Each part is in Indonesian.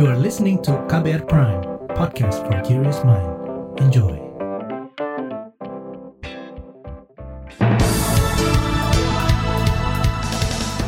You are listening to KBR Prime, podcast for curious mind. Enjoy.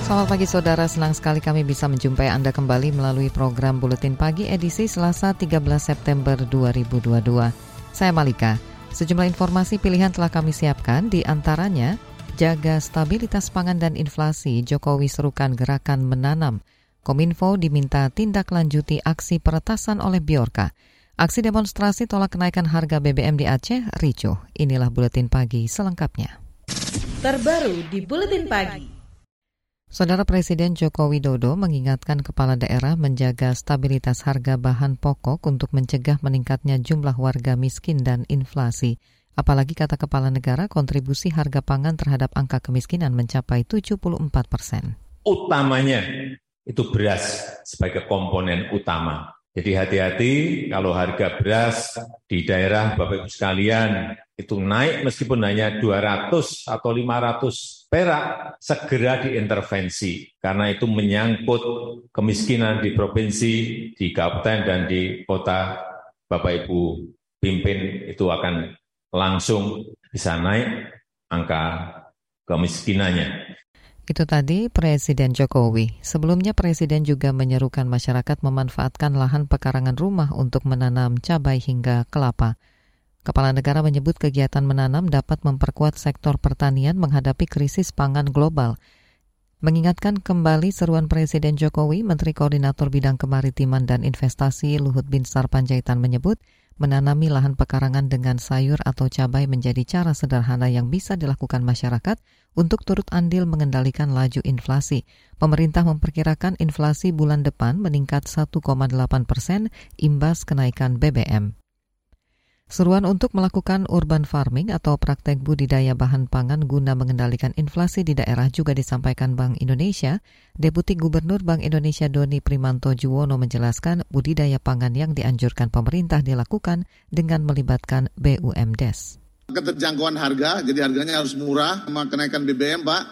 Selamat pagi saudara, senang sekali kami bisa menjumpai Anda kembali melalui program Buletin Pagi edisi Selasa 13 September 2022. Saya Malika. Sejumlah informasi pilihan telah kami siapkan, di antaranya jaga stabilitas pangan dan inflasi, Jokowi serukan gerakan menanam. Kominfo diminta tindak lanjuti aksi peretasan oleh Biorka. Aksi demonstrasi tolak kenaikan harga BBM di Aceh ricuh. Inilah Buletin Pagi selengkapnya. Terbaru di Buletin Pagi. Saudara Presiden Joko Widodo mengingatkan kepala daerah menjaga stabilitas harga bahan pokok untuk mencegah meningkatnya jumlah warga miskin dan inflasi. Apalagi kata kepala negara, kontribusi harga pangan terhadap angka kemiskinan mencapai 74 persen. Utamanya itu beras sebagai komponen utama. Jadi hati-hati kalau harga beras di daerah Bapak Ibu sekalian itu naik meskipun hanya 200 atau 500 perak, segera diintervensi. Karena itu menyangkut kemiskinan di provinsi, di kabupaten, dan di kota Bapak Ibu pimpin itu akan langsung bisa naik angka kemiskinannya. Itu tadi Presiden Jokowi. Sebelumnya Presiden juga menyerukan masyarakat memanfaatkan lahan pekarangan rumah untuk menanam cabai hingga kelapa. Kepala negara menyebut kegiatan menanam dapat memperkuat sektor pertanian menghadapi krisis pangan global. Mengingatkan kembali seruan Presiden Jokowi, Menteri Koordinator Bidang Kemaritiman dan Investasi Luhut Binsar Panjaitan menyebut, menanami lahan pekarangan dengan sayur atau cabai menjadi cara sederhana yang bisa dilakukan masyarakat untuk turut andil mengendalikan laju inflasi. Pemerintah memperkirakan inflasi bulan depan meningkat 1,8 persen imbas kenaikan BBM. Seruan untuk melakukan urban farming atau praktek budidaya bahan pangan guna mengendalikan inflasi di daerah juga disampaikan Bank Indonesia. Deputi Gubernur Bank Indonesia Doni Primanto Juwono menjelaskan budidaya pangan yang dianjurkan pemerintah dilakukan dengan melibatkan BUMDes. Keterjangkauan harga, jadi harganya harus murah sama kenaikan BBM, Pak.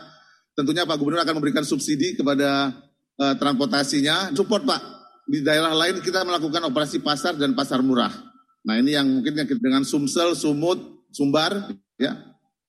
Tentunya Pak Gubernur akan memberikan subsidi kepada uh, transportasinya. Support, Pak. Di daerah lain kita melakukan operasi pasar dan pasar murah Nah ini yang mungkin yang dengan Sumsel, Sumut, Sumbar, ya.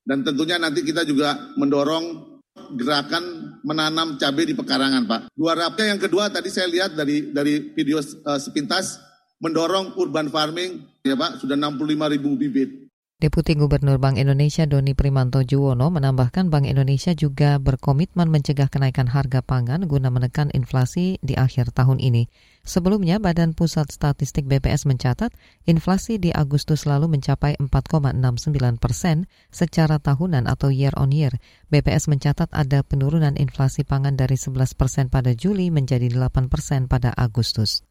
Dan tentunya nanti kita juga mendorong gerakan menanam cabai di pekarangan, Pak. Dua rapnya yang kedua tadi saya lihat dari dari video uh, sepintas mendorong urban farming, ya Pak, sudah 65 ribu bibit. Deputi Gubernur Bank Indonesia Doni Primanto Juwono menambahkan Bank Indonesia juga berkomitmen mencegah kenaikan harga pangan guna menekan inflasi di akhir tahun ini. Sebelumnya, Badan Pusat Statistik BPS mencatat inflasi di Agustus lalu mencapai 4,69 persen secara tahunan atau year on year. BPS mencatat ada penurunan inflasi pangan dari 11 persen pada Juli menjadi 8 persen pada Agustus.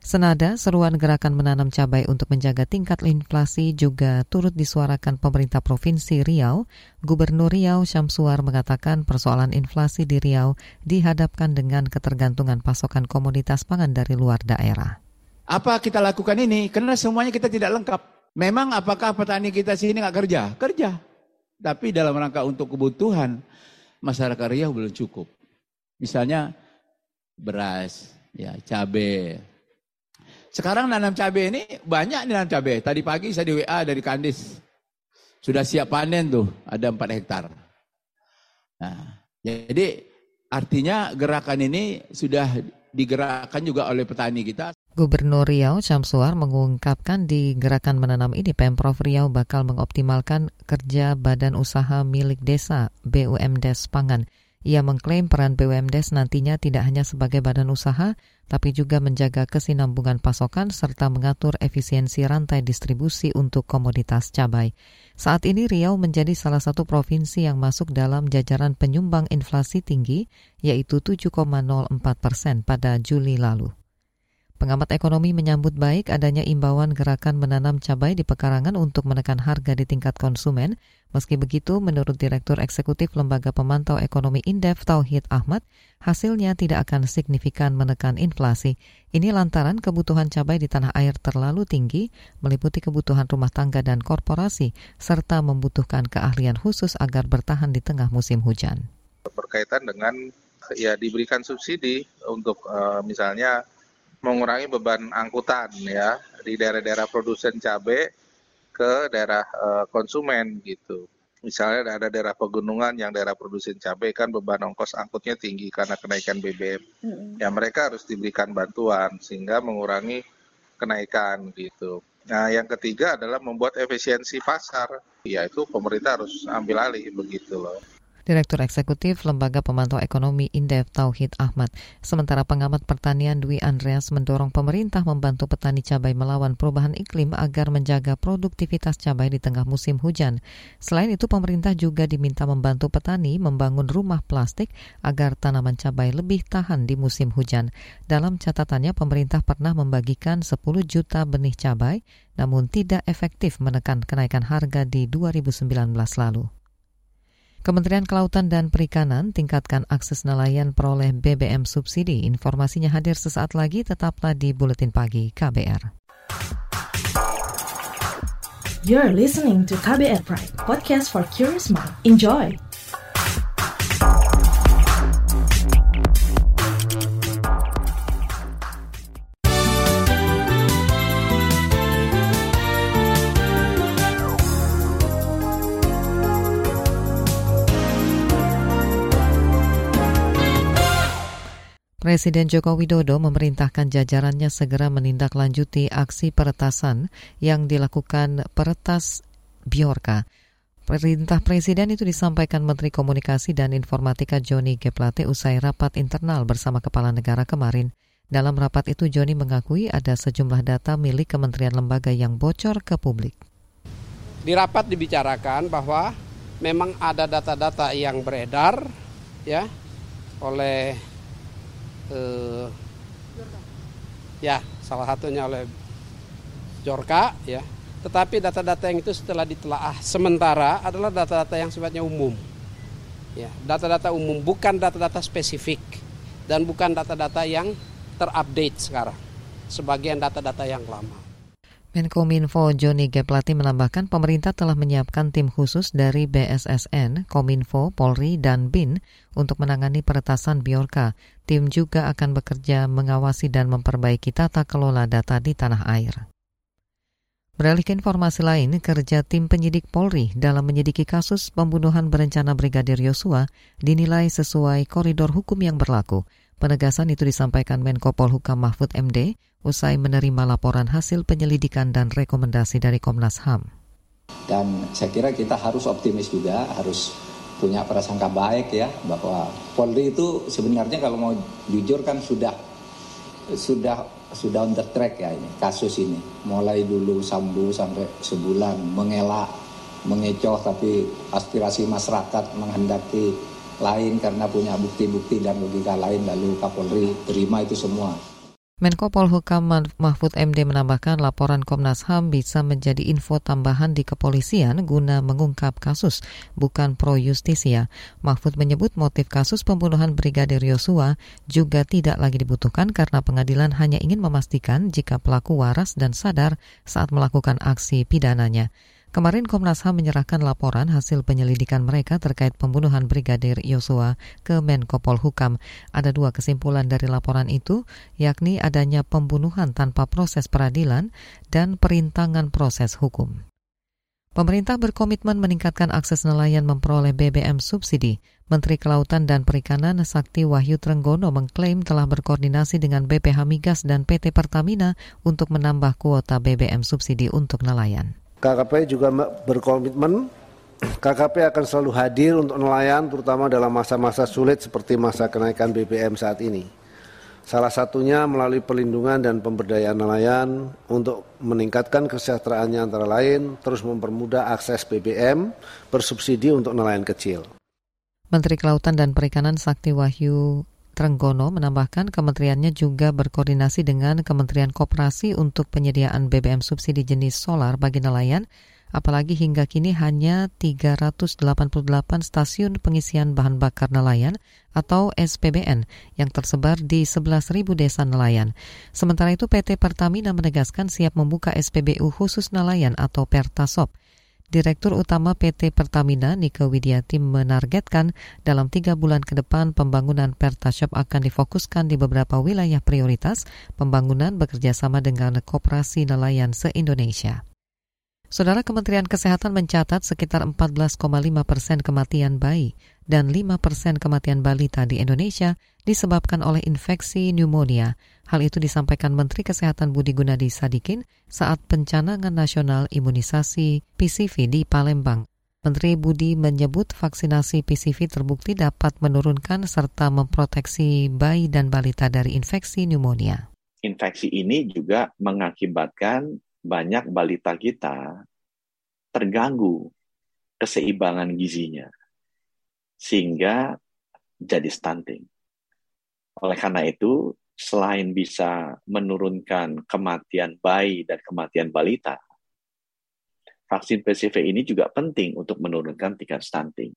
Senada, seruan gerakan menanam cabai untuk menjaga tingkat inflasi juga turut disuarakan pemerintah Provinsi Riau. Gubernur Riau Syamsuar mengatakan persoalan inflasi di Riau dihadapkan dengan ketergantungan pasokan komoditas pangan dari luar daerah. Apa kita lakukan ini? Karena semuanya kita tidak lengkap. Memang apakah petani kita sini nggak kerja? Kerja. Tapi dalam rangka untuk kebutuhan masyarakat Riau belum cukup. Misalnya beras, ya cabai, sekarang nanam cabai ini banyak nanam cabai. Tadi pagi saya di WA dari Kandis. Sudah siap panen tuh, ada 4 hektar. Nah, jadi artinya gerakan ini sudah digerakkan juga oleh petani kita. Gubernur Riau Syamsuar mengungkapkan di gerakan menanam ini Pemprov Riau bakal mengoptimalkan kerja badan usaha milik desa BUMDes Pangan ia mengklaim peran BUMDes nantinya tidak hanya sebagai badan usaha, tapi juga menjaga kesinambungan pasokan serta mengatur efisiensi rantai distribusi untuk komoditas cabai. Saat ini Riau menjadi salah satu provinsi yang masuk dalam jajaran penyumbang inflasi tinggi, yaitu 7,04 persen pada Juli lalu. Pengamat ekonomi menyambut baik adanya imbauan gerakan menanam cabai di pekarangan untuk menekan harga di tingkat konsumen. Meski begitu, menurut Direktur Eksekutif Lembaga Pemantau Ekonomi Indef Tauhid Ahmad, hasilnya tidak akan signifikan menekan inflasi. Ini lantaran kebutuhan cabai di tanah air terlalu tinggi, meliputi kebutuhan rumah tangga dan korporasi, serta membutuhkan keahlian khusus agar bertahan di tengah musim hujan. Berkaitan dengan ya diberikan subsidi untuk uh, misalnya mengurangi beban angkutan ya di daerah-daerah produsen cabai ke daerah uh, konsumen gitu. Misalnya ada daerah pegunungan yang daerah produsen cabai kan beban ongkos angkutnya tinggi karena kenaikan BBM. Mm-hmm. Ya mereka harus diberikan bantuan sehingga mengurangi kenaikan gitu. Nah yang ketiga adalah membuat efisiensi pasar, yaitu pemerintah harus ambil alih begitu loh. Direktur Eksekutif Lembaga Pemantau Ekonomi Indef Tauhid Ahmad. Sementara pengamat pertanian Dwi Andreas mendorong pemerintah membantu petani cabai melawan perubahan iklim agar menjaga produktivitas cabai di tengah musim hujan. Selain itu, pemerintah juga diminta membantu petani membangun rumah plastik agar tanaman cabai lebih tahan di musim hujan. Dalam catatannya, pemerintah pernah membagikan 10 juta benih cabai, namun tidak efektif menekan kenaikan harga di 2019 lalu. Kementerian Kelautan dan Perikanan tingkatkan akses nelayan peroleh BBM subsidi. Informasinya hadir sesaat lagi, tetaplah di Buletin Pagi KBR. You're listening to KBR Pride, podcast for curious mind. Enjoy! Presiden Joko Widodo memerintahkan jajarannya segera menindaklanjuti aksi peretasan yang dilakukan peretas Biorka. Perintah Presiden itu disampaikan Menteri Komunikasi dan Informatika Joni G. Plate usai rapat internal bersama Kepala Negara kemarin. Dalam rapat itu Joni mengakui ada sejumlah data milik kementerian lembaga yang bocor ke publik. Di rapat dibicarakan bahwa memang ada data-data yang beredar ya oleh eh, ya salah satunya oleh Jorka ya. Tetapi data-data yang itu setelah ditelaah sementara adalah data-data yang sifatnya umum ya. Data-data umum bukan data-data spesifik dan bukan data-data yang terupdate sekarang. Sebagian data-data yang lama Menkominfo Joni G. Plati menambahkan pemerintah telah menyiapkan tim khusus dari BSSN, Kominfo, Polri, dan BIN untuk menangani peretasan Biorka. Tim juga akan bekerja mengawasi dan memperbaiki tata kelola data di tanah air. Beralih ke informasi lain, kerja tim penyidik Polri dalam menyidiki kasus pembunuhan berencana Brigadir Yosua dinilai sesuai koridor hukum yang berlaku. Penegasan itu disampaikan Menko Polhukam Mahfud MD usai menerima laporan hasil penyelidikan dan rekomendasi dari Komnas HAM. Dan saya kira kita harus optimis juga, harus punya prasangka baik ya bahwa Polri itu sebenarnya kalau mau jujur kan sudah sudah sudah on the track ya ini kasus ini mulai dulu sambu sampai sebulan mengelak mengecoh tapi aspirasi masyarakat menghendaki lain karena punya bukti-bukti dan logika lain lalu Kapolri terima itu semua. Menko Polhukam Mahfud MD menambahkan laporan Komnas HAM bisa menjadi info tambahan di kepolisian guna mengungkap kasus, bukan pro justisia. Mahfud menyebut motif kasus pembunuhan Brigadir Yosua juga tidak lagi dibutuhkan karena pengadilan hanya ingin memastikan jika pelaku waras dan sadar saat melakukan aksi pidananya. Kemarin Komnas HAM menyerahkan laporan hasil penyelidikan mereka terkait pembunuhan Brigadir Yosua ke Menko Polhukam. Ada dua kesimpulan dari laporan itu, yakni adanya pembunuhan tanpa proses peradilan dan perintangan proses hukum. Pemerintah berkomitmen meningkatkan akses nelayan memperoleh BBM subsidi. Menteri Kelautan dan Perikanan Sakti Wahyu Trenggono mengklaim telah berkoordinasi dengan BPH Migas dan PT Pertamina untuk menambah kuota BBM subsidi untuk nelayan. KKP juga berkomitmen KKP akan selalu hadir untuk nelayan terutama dalam masa-masa sulit seperti masa kenaikan BBM saat ini. Salah satunya melalui perlindungan dan pemberdayaan nelayan untuk meningkatkan kesejahteraannya antara lain terus mempermudah akses BBM bersubsidi untuk nelayan kecil. Menteri Kelautan dan Perikanan Sakti Wahyu Trenggono menambahkan kementeriannya juga berkoordinasi dengan Kementerian Koperasi untuk penyediaan BBM subsidi jenis solar bagi nelayan, apalagi hingga kini hanya 388 stasiun pengisian bahan bakar nelayan atau SPBN yang tersebar di 11.000 desa nelayan. Sementara itu PT Pertamina menegaskan siap membuka SPBU khusus nelayan atau Pertasop. Direktur Utama PT Pertamina Nike Widiati menargetkan dalam tiga bulan ke depan pembangunan Pertashop akan difokuskan di beberapa wilayah prioritas pembangunan bekerjasama dengan Koperasi Nelayan se-Indonesia. Saudara Kementerian Kesehatan mencatat sekitar 14,5 persen kematian bayi dan 5 persen kematian balita di Indonesia disebabkan oleh infeksi pneumonia. Hal itu disampaikan Menteri Kesehatan Budi Gunadi Sadikin saat pencanangan nasional imunisasi PCV di Palembang. Menteri Budi menyebut vaksinasi PCV terbukti dapat menurunkan serta memproteksi bayi dan balita dari infeksi pneumonia. Infeksi ini juga mengakibatkan banyak balita kita terganggu keseimbangan gizinya sehingga jadi stunting. Oleh karena itu, selain bisa menurunkan kematian bayi dan kematian balita, vaksin PCV ini juga penting untuk menurunkan tingkat stunting.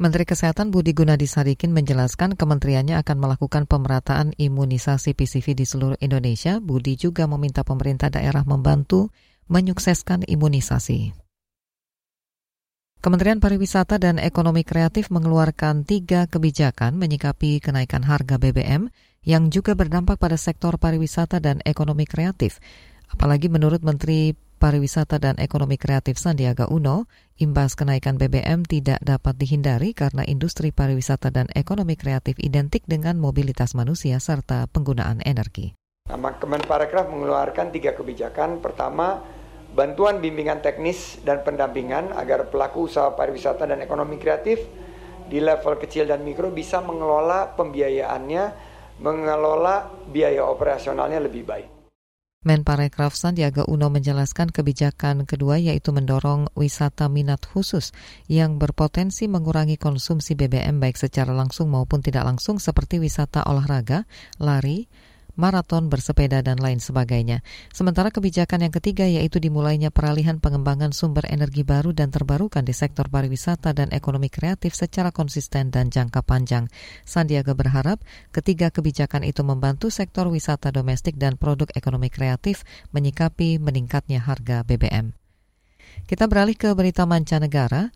Menteri Kesehatan Budi Gunadi Sadikin menjelaskan kementeriannya akan melakukan pemerataan imunisasi PCV di seluruh Indonesia. Budi juga meminta pemerintah daerah membantu menyukseskan imunisasi. Kementerian Pariwisata dan Ekonomi Kreatif mengeluarkan tiga kebijakan menyikapi kenaikan harga BBM yang juga berdampak pada sektor pariwisata dan ekonomi kreatif. Apalagi menurut Menteri Pariwisata dan Ekonomi Kreatif Sandiaga Uno, imbas kenaikan BBM tidak dapat dihindari karena industri pariwisata dan ekonomi kreatif identik dengan mobilitas manusia serta penggunaan energi. Kemenparekraf mengeluarkan tiga kebijakan. Pertama, bantuan bimbingan teknis dan pendampingan agar pelaku usaha pariwisata dan ekonomi kreatif di level kecil dan mikro bisa mengelola pembiayaannya, mengelola biaya operasionalnya lebih baik. Menparekraf Sandiaga Uno menjelaskan kebijakan kedua yaitu mendorong wisata minat khusus yang berpotensi mengurangi konsumsi BBM baik secara langsung maupun tidak langsung seperti wisata olahraga, lari, maraton, bersepeda, dan lain sebagainya. Sementara kebijakan yang ketiga yaitu dimulainya peralihan pengembangan sumber energi baru dan terbarukan di sektor pariwisata dan ekonomi kreatif secara konsisten dan jangka panjang. Sandiaga berharap ketiga kebijakan itu membantu sektor wisata domestik dan produk ekonomi kreatif menyikapi meningkatnya harga BBM. Kita beralih ke berita mancanegara.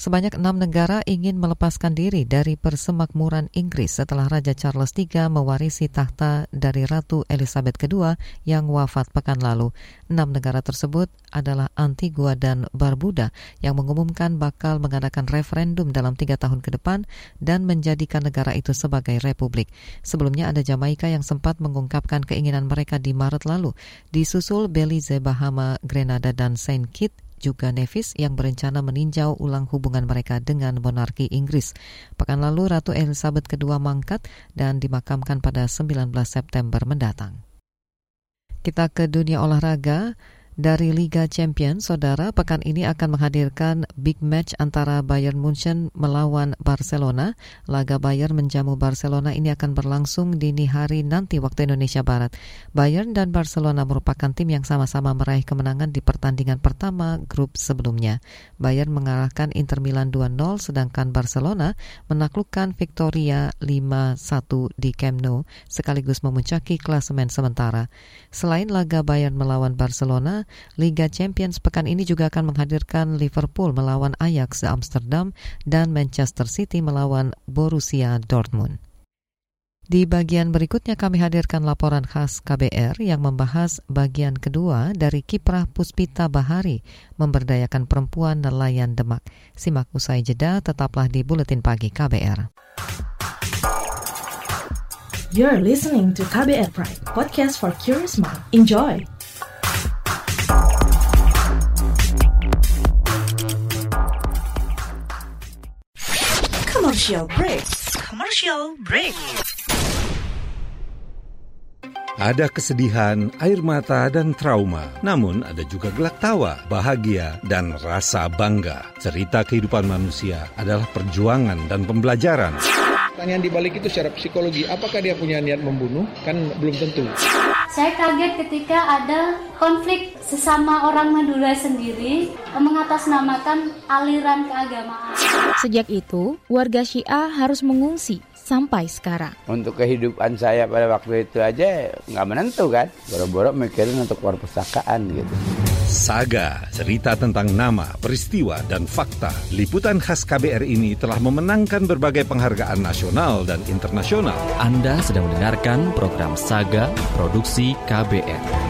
Sebanyak enam negara ingin melepaskan diri dari persemakmuran Inggris setelah Raja Charles III mewarisi tahta dari Ratu Elizabeth II yang wafat pekan lalu. Enam negara tersebut adalah Antigua dan Barbuda yang mengumumkan bakal mengadakan referendum dalam tiga tahun ke depan dan menjadikan negara itu sebagai republik. Sebelumnya ada Jamaika yang sempat mengungkapkan keinginan mereka di Maret lalu, disusul Belize, Bahama, Grenada, dan Saint Kitts juga Nevis yang berencana meninjau ulang hubungan mereka dengan monarki Inggris. Pekan lalu Ratu Elizabeth II mangkat dan dimakamkan pada 19 September mendatang. Kita ke dunia olahraga dari Liga Champions, saudara, pekan ini akan menghadirkan big match antara Bayern Munchen melawan Barcelona. Laga Bayern menjamu Barcelona ini akan berlangsung dini hari nanti waktu Indonesia Barat. Bayern dan Barcelona merupakan tim yang sama-sama meraih kemenangan di pertandingan pertama grup sebelumnya. Bayern mengalahkan Inter Milan 2-0, sedangkan Barcelona menaklukkan Victoria 5-1 di Camp Nou, sekaligus memuncaki klasemen sementara. Selain laga Bayern melawan Barcelona, Liga Champions pekan ini juga akan menghadirkan Liverpool melawan Ajax Amsterdam dan Manchester City melawan Borussia Dortmund. Di bagian berikutnya kami hadirkan laporan khas KBR yang membahas bagian kedua dari kiprah Puspita Bahari memberdayakan perempuan nelayan Demak. Simak usai jeda, tetaplah di Buletin Pagi KBR. You're listening to KBR Pride, podcast for curious mind. Enjoy! Commercial break. Commercial break. Ada kesedihan, air mata, dan trauma. Namun ada juga gelak tawa, bahagia, dan rasa bangga. Cerita kehidupan manusia adalah perjuangan dan pembelajaran. Pertanyaan dibalik itu secara psikologi, apakah dia punya niat membunuh? Kan belum tentu. Saya kaget ketika ada konflik sesama orang Madura sendiri mengatasnamakan aliran keagamaan. Sejak itu, warga Syiah harus mengungsi sampai sekarang. Untuk kehidupan saya pada waktu itu aja nggak menentu kan. Boro-boro mikirin untuk perpustakaan gitu. Saga, cerita tentang nama, peristiwa, dan fakta. Liputan khas KBR ini telah memenangkan berbagai penghargaan nasional dan internasional. Anda sedang mendengarkan program Saga Produksi KBR.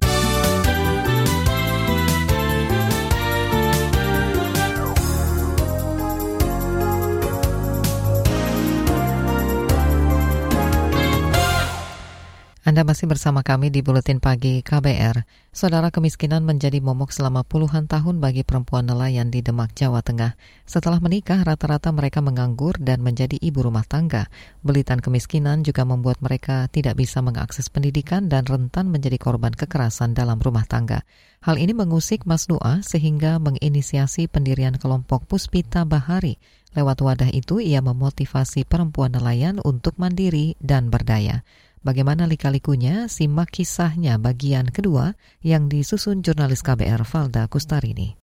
Anda masih bersama kami di Buletin Pagi KBR. Saudara kemiskinan menjadi momok selama puluhan tahun bagi perempuan nelayan di Demak, Jawa Tengah. Setelah menikah, rata-rata mereka menganggur dan menjadi ibu rumah tangga. Belitan kemiskinan juga membuat mereka tidak bisa mengakses pendidikan dan rentan menjadi korban kekerasan dalam rumah tangga. Hal ini mengusik Mas Nuah sehingga menginisiasi pendirian kelompok Puspita Bahari. Lewat wadah itu, ia memotivasi perempuan nelayan untuk mandiri dan berdaya. Bagaimana lika-likunya, simak kisahnya bagian kedua yang disusun jurnalis KBR Valda Kustarini.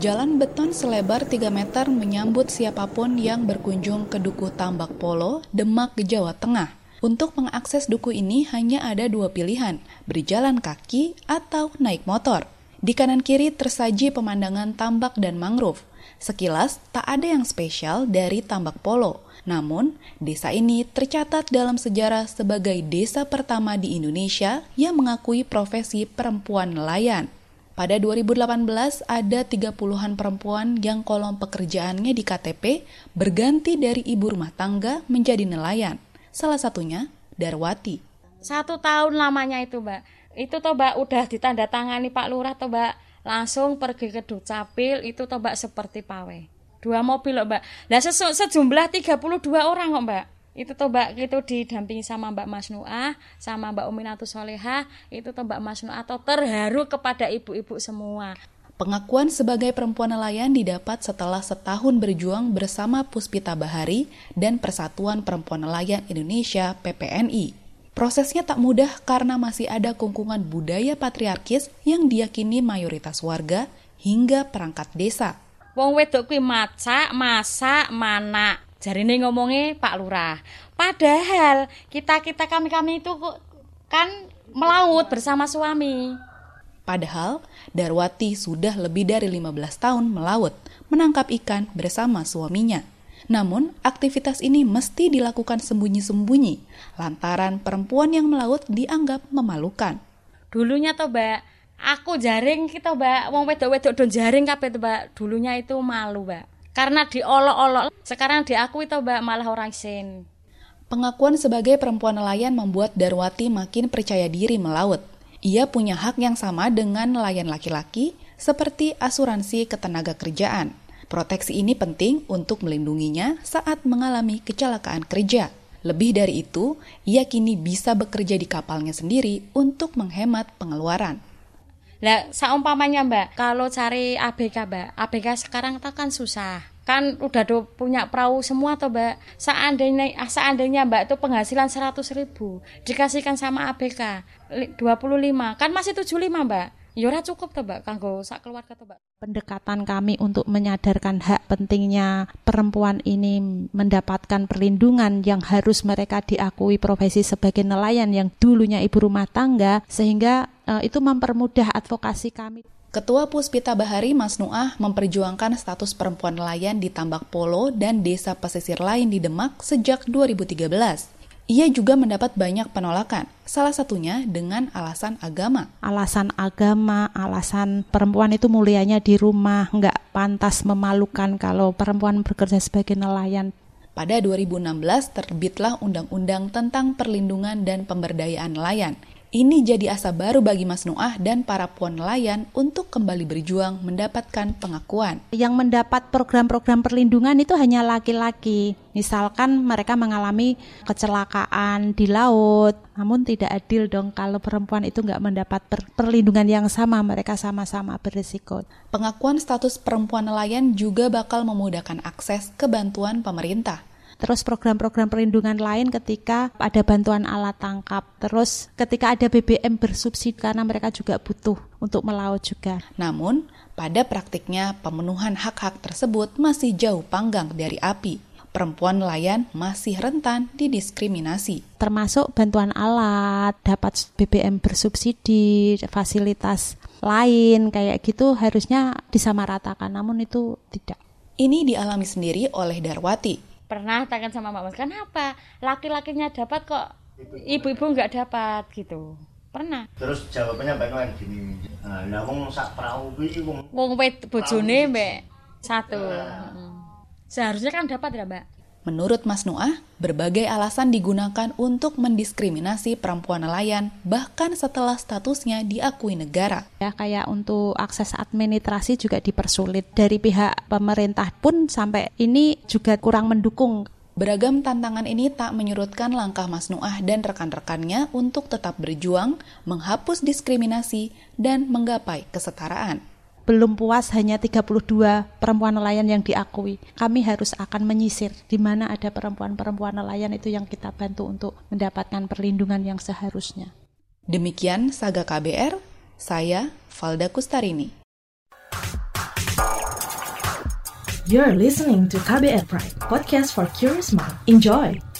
Jalan beton selebar 3 meter menyambut siapa pun yang berkunjung ke Duku Tambak Polo, Demak, Jawa Tengah. Untuk mengakses duku ini hanya ada dua pilihan, berjalan kaki atau naik motor. Di kanan kiri tersaji pemandangan tambak dan mangrove. Sekilas, tak ada yang spesial dari Tambak Polo. Namun, desa ini tercatat dalam sejarah sebagai desa pertama di Indonesia yang mengakui profesi perempuan nelayan. Pada 2018, ada 30-an perempuan yang kolom pekerjaannya di KTP berganti dari ibu rumah tangga menjadi nelayan. Salah satunya, Darwati. Satu tahun lamanya itu, Mbak. Itu toh, Mbak, udah ditandatangani Pak Lurah, toh, Mbak langsung pergi ke Dukcapil itu toh Mbak seperti pawe. Dua mobil loh Mbak. Lah sejumlah 32 orang kok Mbak. Itu toh Mbak itu didampingi sama Mbak Mas Nuah, sama Mbak Uminatus Soleha, itu toh Mbak Mas Nuah atau terharu kepada ibu-ibu semua. Pengakuan sebagai perempuan nelayan didapat setelah setahun berjuang bersama Puspita Bahari dan Persatuan Perempuan Nelayan Indonesia PPNI. Prosesnya tak mudah karena masih ada kungkungan budaya patriarkis yang diyakini mayoritas warga hingga perangkat desa. Wong wedok kuwi masak, masak, mana. Jarine ngomongnya Pak Lurah. Padahal kita-kita kami-kami itu kan melaut bersama suami. Padahal Darwati sudah lebih dari 15 tahun melaut, menangkap ikan bersama suaminya. Namun, aktivitas ini mesti dilakukan sembunyi-sembunyi, lantaran perempuan yang melaut dianggap memalukan. Dulunya tuh, Mbak, aku jaring kita, Mbak, wong wedok-wedok don jaring kabeh Mbak. Dulunya itu malu, Mbak. Karena diolok-olok, sekarang diakui tuh, Mbak, malah orang sin. Pengakuan sebagai perempuan nelayan membuat Darwati makin percaya diri melaut. Ia punya hak yang sama dengan nelayan laki-laki, seperti asuransi ketenaga kerjaan. Proteksi ini penting untuk melindunginya saat mengalami kecelakaan kerja. Lebih dari itu, ia kini bisa bekerja di kapalnya sendiri untuk menghemat pengeluaran. Lah, seumpamanya Mbak, kalau cari ABK Mbak, ABK sekarang kan susah. Kan udah do, punya perahu semua tuh Mbak. Seandainya, ah, seandainya Mbak itu penghasilan 100 ribu, dikasihkan sama ABK 25, kan masih 75 Mbak Ya ora cukup to, Mbak, kanggo sak keluarga to, Mbak. Pendekatan kami untuk menyadarkan hak pentingnya perempuan ini mendapatkan perlindungan yang harus mereka diakui profesi sebagai nelayan yang dulunya ibu rumah tangga sehingga uh, itu mempermudah advokasi kami. Ketua Puspita Bahari Mas Nuah memperjuangkan status perempuan nelayan di Tambak Polo dan desa pesisir lain di Demak sejak 2013. Ia juga mendapat banyak penolakan, salah satunya dengan alasan agama. Alasan agama, alasan perempuan itu mulianya di rumah, nggak pantas memalukan kalau perempuan bekerja sebagai nelayan. Pada 2016 terbitlah Undang-Undang tentang Perlindungan dan Pemberdayaan Nelayan. Ini jadi asa baru bagi Mas Nuah dan para puan nelayan untuk kembali berjuang mendapatkan pengakuan. Yang mendapat program-program perlindungan itu hanya laki-laki. Misalkan mereka mengalami kecelakaan di laut, namun tidak adil dong kalau perempuan itu nggak mendapat per perlindungan yang sama, mereka sama-sama berisiko. Pengakuan status perempuan nelayan juga bakal memudahkan akses ke bantuan pemerintah. Terus program-program perlindungan lain ketika ada bantuan alat tangkap. Terus ketika ada BBM bersubsidi karena mereka juga butuh untuk melaut juga. Namun, pada praktiknya pemenuhan hak-hak tersebut masih jauh panggang dari api perempuan nelayan masih rentan didiskriminasi. Termasuk bantuan alat, dapat BBM bersubsidi, fasilitas lain kayak gitu harusnya disamaratakan, namun itu tidak. Ini dialami sendiri oleh Darwati. Pernah tangan sama Mak Mas, kenapa laki-lakinya dapat kok ibu-ibu nggak dapat gitu? Pernah. Terus jawabannya bagaimana gini, nah wong sak perahu kuwi wong wong bojone mbek satu. Hmm. Seharusnya kan dapat ya, Mbak? Menurut Mas Nuah, berbagai alasan digunakan untuk mendiskriminasi perempuan nelayan bahkan setelah statusnya diakui negara. Ya kayak untuk akses administrasi juga dipersulit dari pihak pemerintah pun sampai ini juga kurang mendukung. Beragam tantangan ini tak menyurutkan langkah Mas Nuah dan rekan-rekannya untuk tetap berjuang, menghapus diskriminasi, dan menggapai kesetaraan belum puas hanya 32 perempuan nelayan yang diakui. Kami harus akan menyisir di mana ada perempuan-perempuan nelayan itu yang kita bantu untuk mendapatkan perlindungan yang seharusnya. Demikian Saga KBR, saya Valda Kustarini. You're listening to KBR Pride, podcast for curious mind. Enjoy!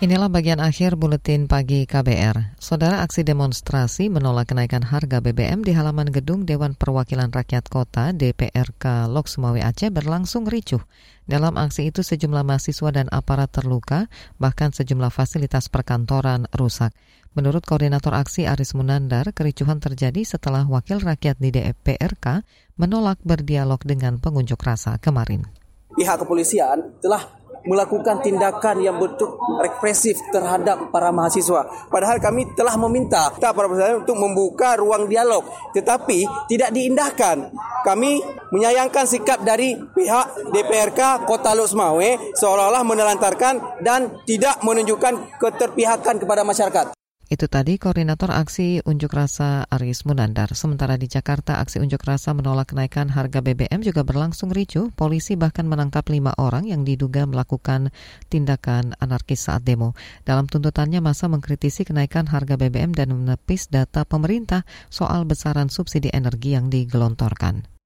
Inilah bagian akhir buletin pagi KBR. Saudara aksi demonstrasi menolak kenaikan harga BBM di halaman gedung Dewan Perwakilan Rakyat Kota DPRK Lok Sumawe Aceh berlangsung ricuh. Dalam aksi itu sejumlah mahasiswa dan aparat terluka, bahkan sejumlah fasilitas perkantoran rusak. Menurut Koordinator Aksi Aris Munandar, kericuhan terjadi setelah wakil rakyat di DPRK menolak berdialog dengan pengunjuk rasa kemarin. Pihak kepolisian telah melakukan tindakan yang betul represif terhadap para mahasiswa. Padahal kami telah meminta para mahasiswa untuk membuka ruang dialog, tetapi tidak diindahkan. Kami menyayangkan sikap dari pihak DPRK Kota Lusmawe seolah-olah menelantarkan dan tidak menunjukkan keterpihakan kepada masyarakat. Itu tadi Koordinator Aksi Unjuk Rasa Aris Munandar. Sementara di Jakarta, aksi unjuk rasa menolak kenaikan harga BBM juga berlangsung ricuh. Polisi bahkan menangkap lima orang yang diduga melakukan tindakan anarkis saat demo. Dalam tuntutannya, masa mengkritisi kenaikan harga BBM dan menepis data pemerintah soal besaran subsidi energi yang digelontorkan.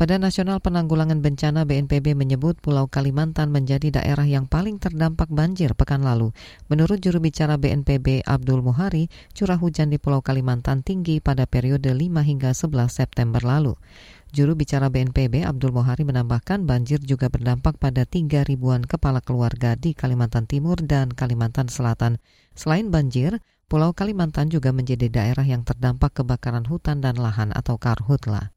Badan Nasional Penanggulangan Bencana BNPB menyebut Pulau Kalimantan menjadi daerah yang paling terdampak banjir pekan lalu. Menurut juru bicara BNPB Abdul Muhari, curah hujan di Pulau Kalimantan tinggi pada periode 5 hingga 11 September lalu. Juru bicara BNPB Abdul Muhari menambahkan banjir juga berdampak pada 3 ribuan kepala keluarga di Kalimantan Timur dan Kalimantan Selatan. Selain banjir, Pulau Kalimantan juga menjadi daerah yang terdampak kebakaran hutan dan lahan atau karhutla.